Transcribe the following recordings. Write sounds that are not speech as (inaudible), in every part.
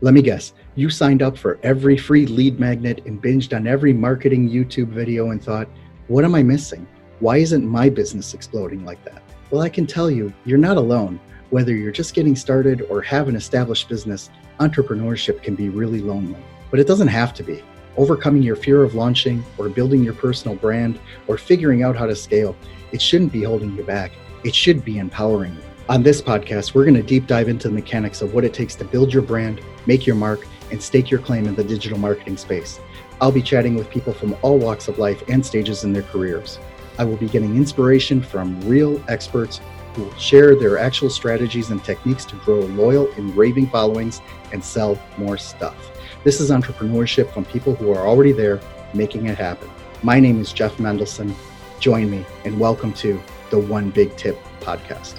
Let me guess, you signed up for every free lead magnet and binged on every marketing YouTube video and thought, what am I missing? Why isn't my business exploding like that? Well, I can tell you, you're not alone. Whether you're just getting started or have an established business, entrepreneurship can be really lonely. But it doesn't have to be. Overcoming your fear of launching or building your personal brand or figuring out how to scale, it shouldn't be holding you back. It should be empowering you. On this podcast, we're going to deep dive into the mechanics of what it takes to build your brand, make your mark, and stake your claim in the digital marketing space. I'll be chatting with people from all walks of life and stages in their careers. I will be getting inspiration from real experts who will share their actual strategies and techniques to grow loyal and raving followings and sell more stuff. This is entrepreneurship from people who are already there making it happen. My name is Jeff Mendelson. Join me and welcome to the One Big Tip podcast.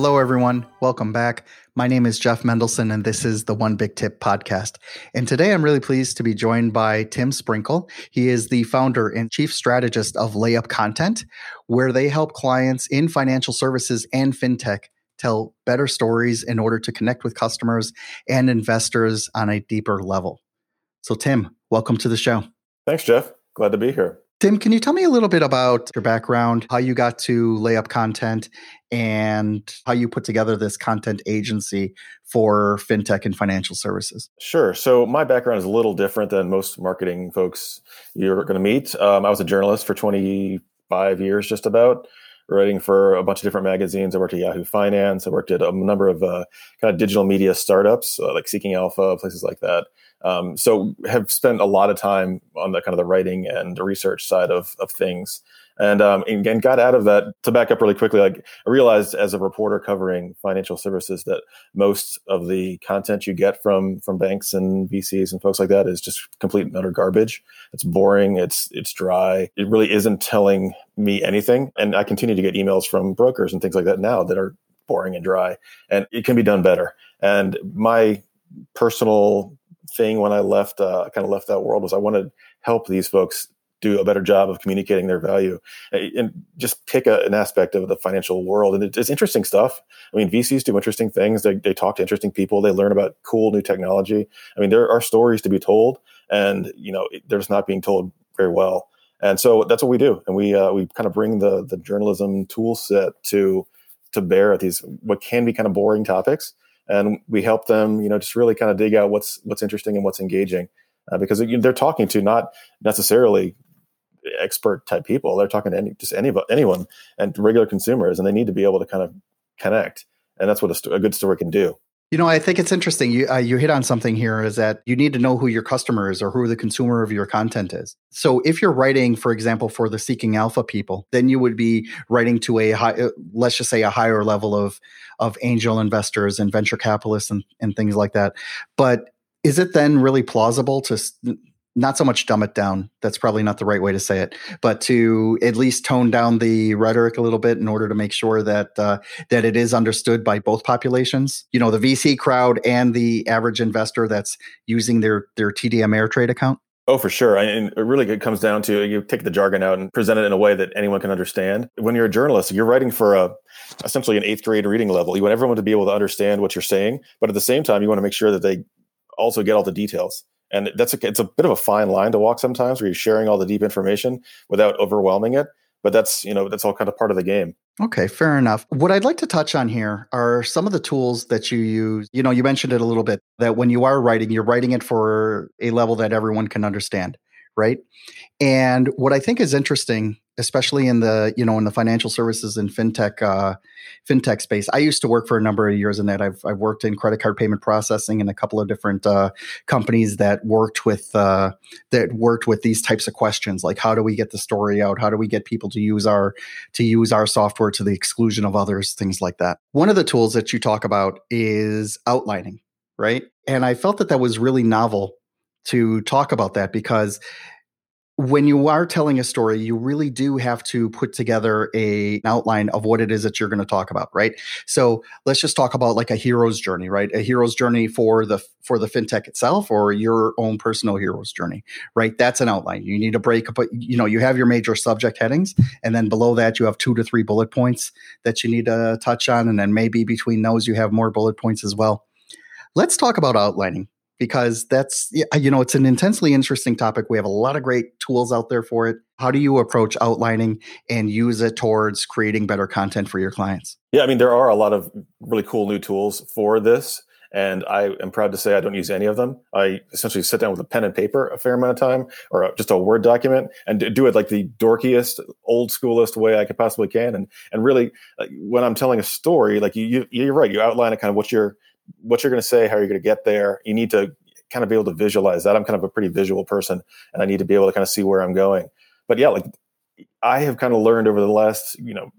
Hello, everyone. Welcome back. My name is Jeff Mendelson, and this is the One Big Tip podcast. And today I'm really pleased to be joined by Tim Sprinkle. He is the founder and chief strategist of Layup Content, where they help clients in financial services and fintech tell better stories in order to connect with customers and investors on a deeper level. So, Tim, welcome to the show. Thanks, Jeff. Glad to be here. Tim, can you tell me a little bit about your background, how you got to Layup Content, and how you put together this content agency for fintech and financial services? Sure. So, my background is a little different than most marketing folks you're going to meet. Um, I was a journalist for 25 years, just about writing for a bunch of different magazines. I worked at Yahoo Finance. I worked at a number of uh, kind of digital media startups uh, like Seeking Alpha, places like that. Um, so have spent a lot of time on the kind of the writing and the research side of, of things. And, um, and got out of that to back up really quickly. Like I realized as a reporter covering financial services that most of the content you get from from banks and VCs and folks like that is just complete and utter garbage. It's boring. It's it's dry. It really isn't telling me anything. And I continue to get emails from brokers and things like that now that are boring and dry. And it can be done better. And my personal thing when I left, uh, kind of left that world was I wanted to help these folks do a better job of communicating their value and just pick a, an aspect of the financial world. And it's interesting stuff. I mean, VCs do interesting things. They, they talk to interesting people. They learn about cool new technology. I mean, there are stories to be told and, you know, they're just not being told very well. And so that's what we do. And we, uh, we kind of bring the, the journalism tool set to, to bear at these, what can be kind of boring topics and we help them, you know, just really kind of dig out what's what's interesting and what's engaging, uh, because they're talking to not necessarily expert type people. They're talking to any, just any anyone and regular consumers, and they need to be able to kind of connect, and that's what a, st- a good story can do. You know, I think it's interesting. You uh, you hit on something here is that you need to know who your customer is or who the consumer of your content is. So if you're writing, for example, for the Seeking Alpha people, then you would be writing to a high, uh, let's just say a higher level of of angel investors and venture capitalists and, and things like that. But is it then really plausible to not so much dumb it down. That's probably not the right way to say it, but to at least tone down the rhetoric a little bit in order to make sure that uh, that it is understood by both populations. You know, the VC crowd and the average investor that's using their their TD Ameritrade account. Oh, for sure. And it really comes down to you take the jargon out and present it in a way that anyone can understand. When you're a journalist, you're writing for a essentially an eighth grade reading level. You want everyone to be able to understand what you're saying, but at the same time, you want to make sure that they also get all the details and that's a, it's a bit of a fine line to walk sometimes where you're sharing all the deep information without overwhelming it but that's you know that's all kind of part of the game. Okay fair enough. What i'd like to touch on here are some of the tools that you use. You know you mentioned it a little bit that when you are writing you're writing it for a level that everyone can understand right and what i think is interesting especially in the you know in the financial services and fintech uh, fintech space. I used to work for a number of years in that. I've I've worked in credit card payment processing in a couple of different uh, companies that worked with uh, that worked with these types of questions, like how do we get the story out? How do we get people to use our to use our software to the exclusion of others? Things like that. One of the tools that you talk about is outlining, right? And I felt that that was really novel to talk about that because when you are telling a story, you really do have to put together a, an outline of what it is that you're going to talk about, right? So let's just talk about like a hero's journey, right? A hero's journey for the for the fintech itself, or your own personal hero's journey, right? That's an outline. You need to break, but you know you have your major subject headings, and then below that you have two to three bullet points that you need to touch on, and then maybe between those you have more bullet points as well. Let's talk about outlining because that's you know it's an intensely interesting topic. We have a lot of great tools out there for it. How do you approach outlining and use it towards creating better content for your clients? Yeah i mean there are a lot of really cool new tools for this and i am proud to say i don't use any of them. I essentially sit down with a pen and paper a fair amount of time or just a word document and do it like the dorkiest old schoolest way i could possibly can and and really when i'm telling a story like you, you you're right you outline it kind of what you're what you're going to say, how you're going to get there. You need to kind of be able to visualize that. I'm kind of a pretty visual person, and I need to be able to kind of see where I'm going. But yeah, like I have kind of learned over the last you know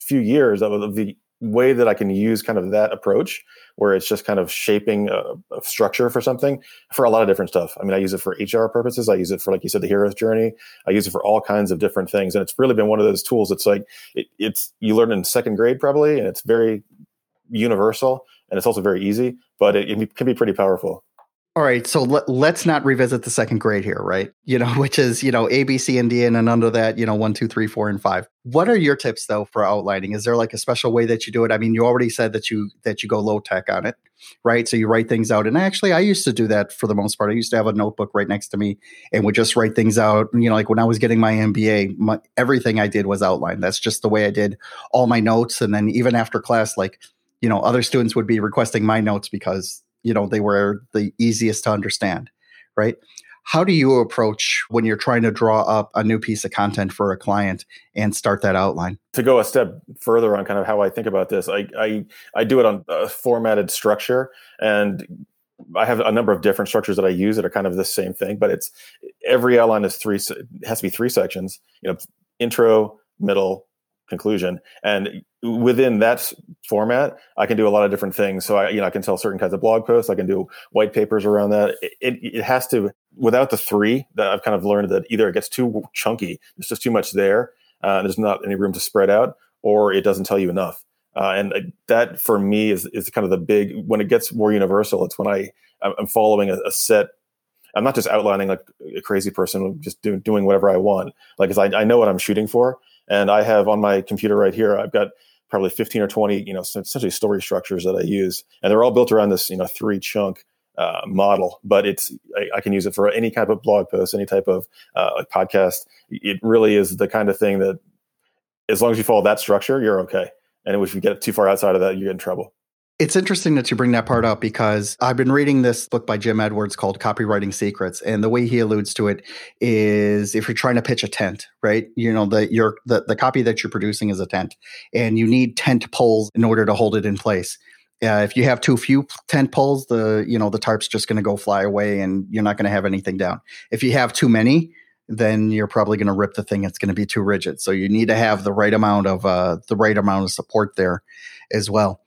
few years of the way that I can use kind of that approach, where it's just kind of shaping a, a, structure for something for a lot of different stuff. I mean, I use it for HR purposes. I use it for, like you said, the hero's journey. I use it for all kinds of different things, and it's really been one of those tools. It's like it, it's you learn in second grade probably, and it's very universal and it's also very easy, but it, it can be pretty powerful. All right, so let, us not revisit the second grade here, right? You know, (laughs) which is you know A, B, C, and D, and then under that, you know, one, two, three, four, and five. What are your tips though for outlining? Is there like a special way that you do it? I mean, you already said that you that you go low tech on it, right? So you write things out, and actually, I used to do that for the most part. I used to have a notebook right next to me and would just write things out. You know, like when I was getting my MBA, my, everything I did was outlined. That's just the way I did all my notes, and then even after class, like you know other students would be requesting my notes because you know they were the easiest to understand right how do you approach when you're trying to draw up a new piece of content for a client and start that outline to go a step further on kind of how i think about this i i, I do it on a formatted structure and I have a number of different structures that I use that are kind of the same thing, but it's every outline is three has to be three sections. You know, intro, middle, conclusion. And within that format, I can do a lot of different things. So I, you know, I can tell certain kinds of blog posts. I can do white papers around that. It, it, it has to, without the three that I've kind of learned that either it gets too chunky, there's just too much there, uh, there's not any room to spread out, or it doesn't tell you enough. Uh, and that for me is, is kind of the big, when it gets more universal, it's when I, I'm following a, a set I'm not just outlining like a crazy person, just do, doing whatever I want. Like, cause I, I know what I'm shooting for. And I have on my computer right here, I've got probably 15 or 20, you know, essentially story structures that I use. And they're all built around this, you know, three chunk uh, model, but it's, I, I, can use it for any type of blog post, any type of uh, like podcast. It really is the kind of thing that as long as you follow that structure, you're okay. And if you get too far outside of that, you get in trouble. It's interesting that you bring that part up because I've been reading this book by Jim Edwards called Copywriting Secrets, and the way he alludes to it is if you're trying to pitch a tent, right? You know, the your the, the copy that you're producing is a tent, and you need tent poles in order to hold it in place. Uh, if you have too few tent poles, the you know the tarp's just going to go fly away, and you're not going to have anything down. If you have too many, then you're probably going to rip the thing. It's going to be too rigid. So you need to have the right amount of uh, the right amount of support there as well.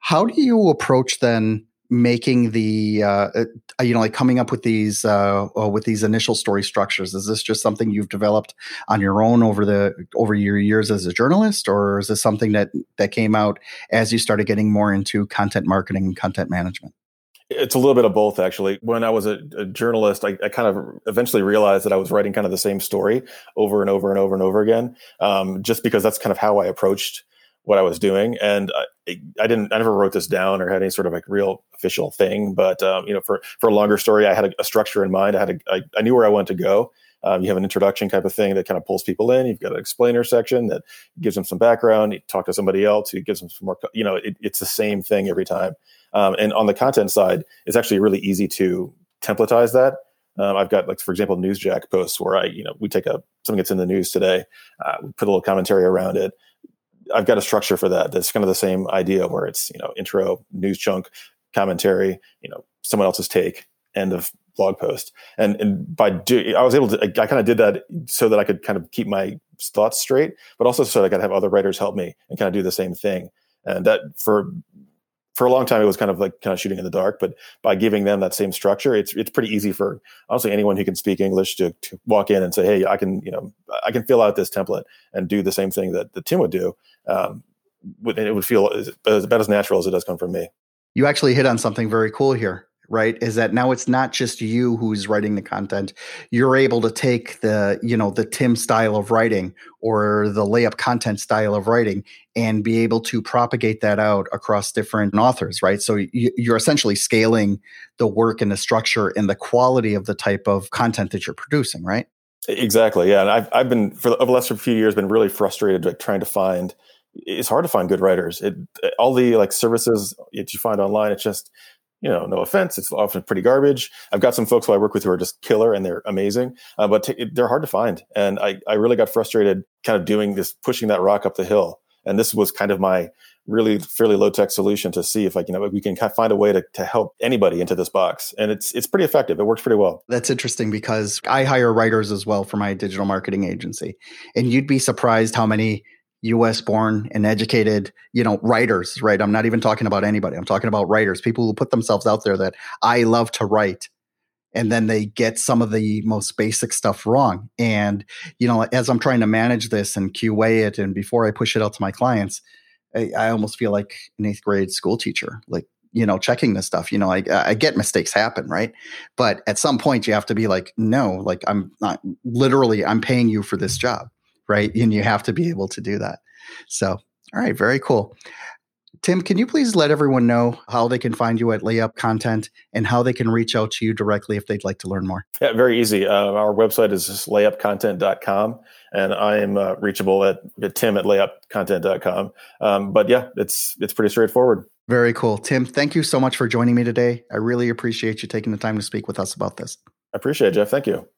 How do you approach then making the uh, uh, you know like coming up with these uh, uh, with these initial story structures? Is this just something you've developed on your own over the over your years as a journalist, or is this something that that came out as you started getting more into content marketing and content management? It's a little bit of both, actually. When I was a, a journalist, I, I, kind of eventually realized that I was writing kind of the same story over and over and over and over again, um, just because that's kind of how I approached what I was doing. And I, I, didn't, I never wrote this down or had any sort of like real official thing. But um, you know, for for a longer story, I had a, a structure in mind. I had a, I, I knew where I wanted to go. Um, you have an introduction type of thing that kind of pulls people in. You've got an explainer section that gives them some background. You talk to somebody else who gives them some more. You know, it, it's the same thing every time. Um, and on the content side, it's actually really easy to templatize that. Um, I've got like, for example, Newsjack posts where I, you know, we take a something that's in the news today, uh, we put a little commentary around it, I've got a structure for that. That's kind of the same idea where it's, you know, intro, news chunk, commentary, you know, someone else's take, end of blog post. And, and by do, I was able to, I, I kind of did that so that I could kind of keep my thoughts straight, but also so that I could have other writers help me and kind of do the same thing. And that for, for a long time it was kind of like kind of shooting in the dark. But by giving them that same structure, it's it's pretty easy for honestly anyone who can speak English to, to walk in and say, hey, I can you know I can fill out this template and do the same thing that, that Tim would do. Um, it would feel about as natural as it does come from me. You actually hit on something very cool here right is that now it's not just you who's writing the content. You're able to take the you know the tim style of writing or the layup content style of writing and be able to propagate that out across different authors right? So you, are essentially scaling the work and the structure and the quality of the type of content that you're producing right? Exactly yeah and i've, I've been for over the last few years been really frustrated like trying to find it's hard to find good writers. It all the like services that you find online it's just you know, no offense, it's often pretty garbage. I've got some folks who I work with who are just killer and they're amazing, uh, but t- they're hard to find. And I, I really got frustrated kind of doing this, pushing that rock up the hill. And this was kind of my really fairly low tech solution to see if like you know we can kind of find a way to, to help anybody into this box and it's it's pretty effective it works pretty well that's interesting because i hire writers as well for my digital marketing agency and you'd be surprised how many US born and educated, you know, writers, right? I'm not even talking about anybody. I'm talking about writers, people who put themselves out there that I love to write. And then they get some of the most basic stuff wrong. And, you know, as I'm trying to manage this and QA it, and before I push it out to my clients, I, I almost feel like an eighth grade school teacher, like, you know, checking this stuff. You know, I, I get mistakes happen, right? But at some point, you have to be like, no, like I'm not literally, I'm paying you for this job right? And you have to be able to do that. So, all right, very cool. Tim, can you please let everyone know how they can find you at Layup Content and how they can reach out to you directly if they'd like to learn more? Yeah, very easy. Uh, our website is layupcontent.com, and I am uh, reachable at, at tim at layupcontent.com. Um, but yeah, it's it's pretty straightforward. Very cool. Tim, thank you so much for joining me today. I really appreciate you taking the time to speak with us about this. I appreciate it, Jeff. Thank you.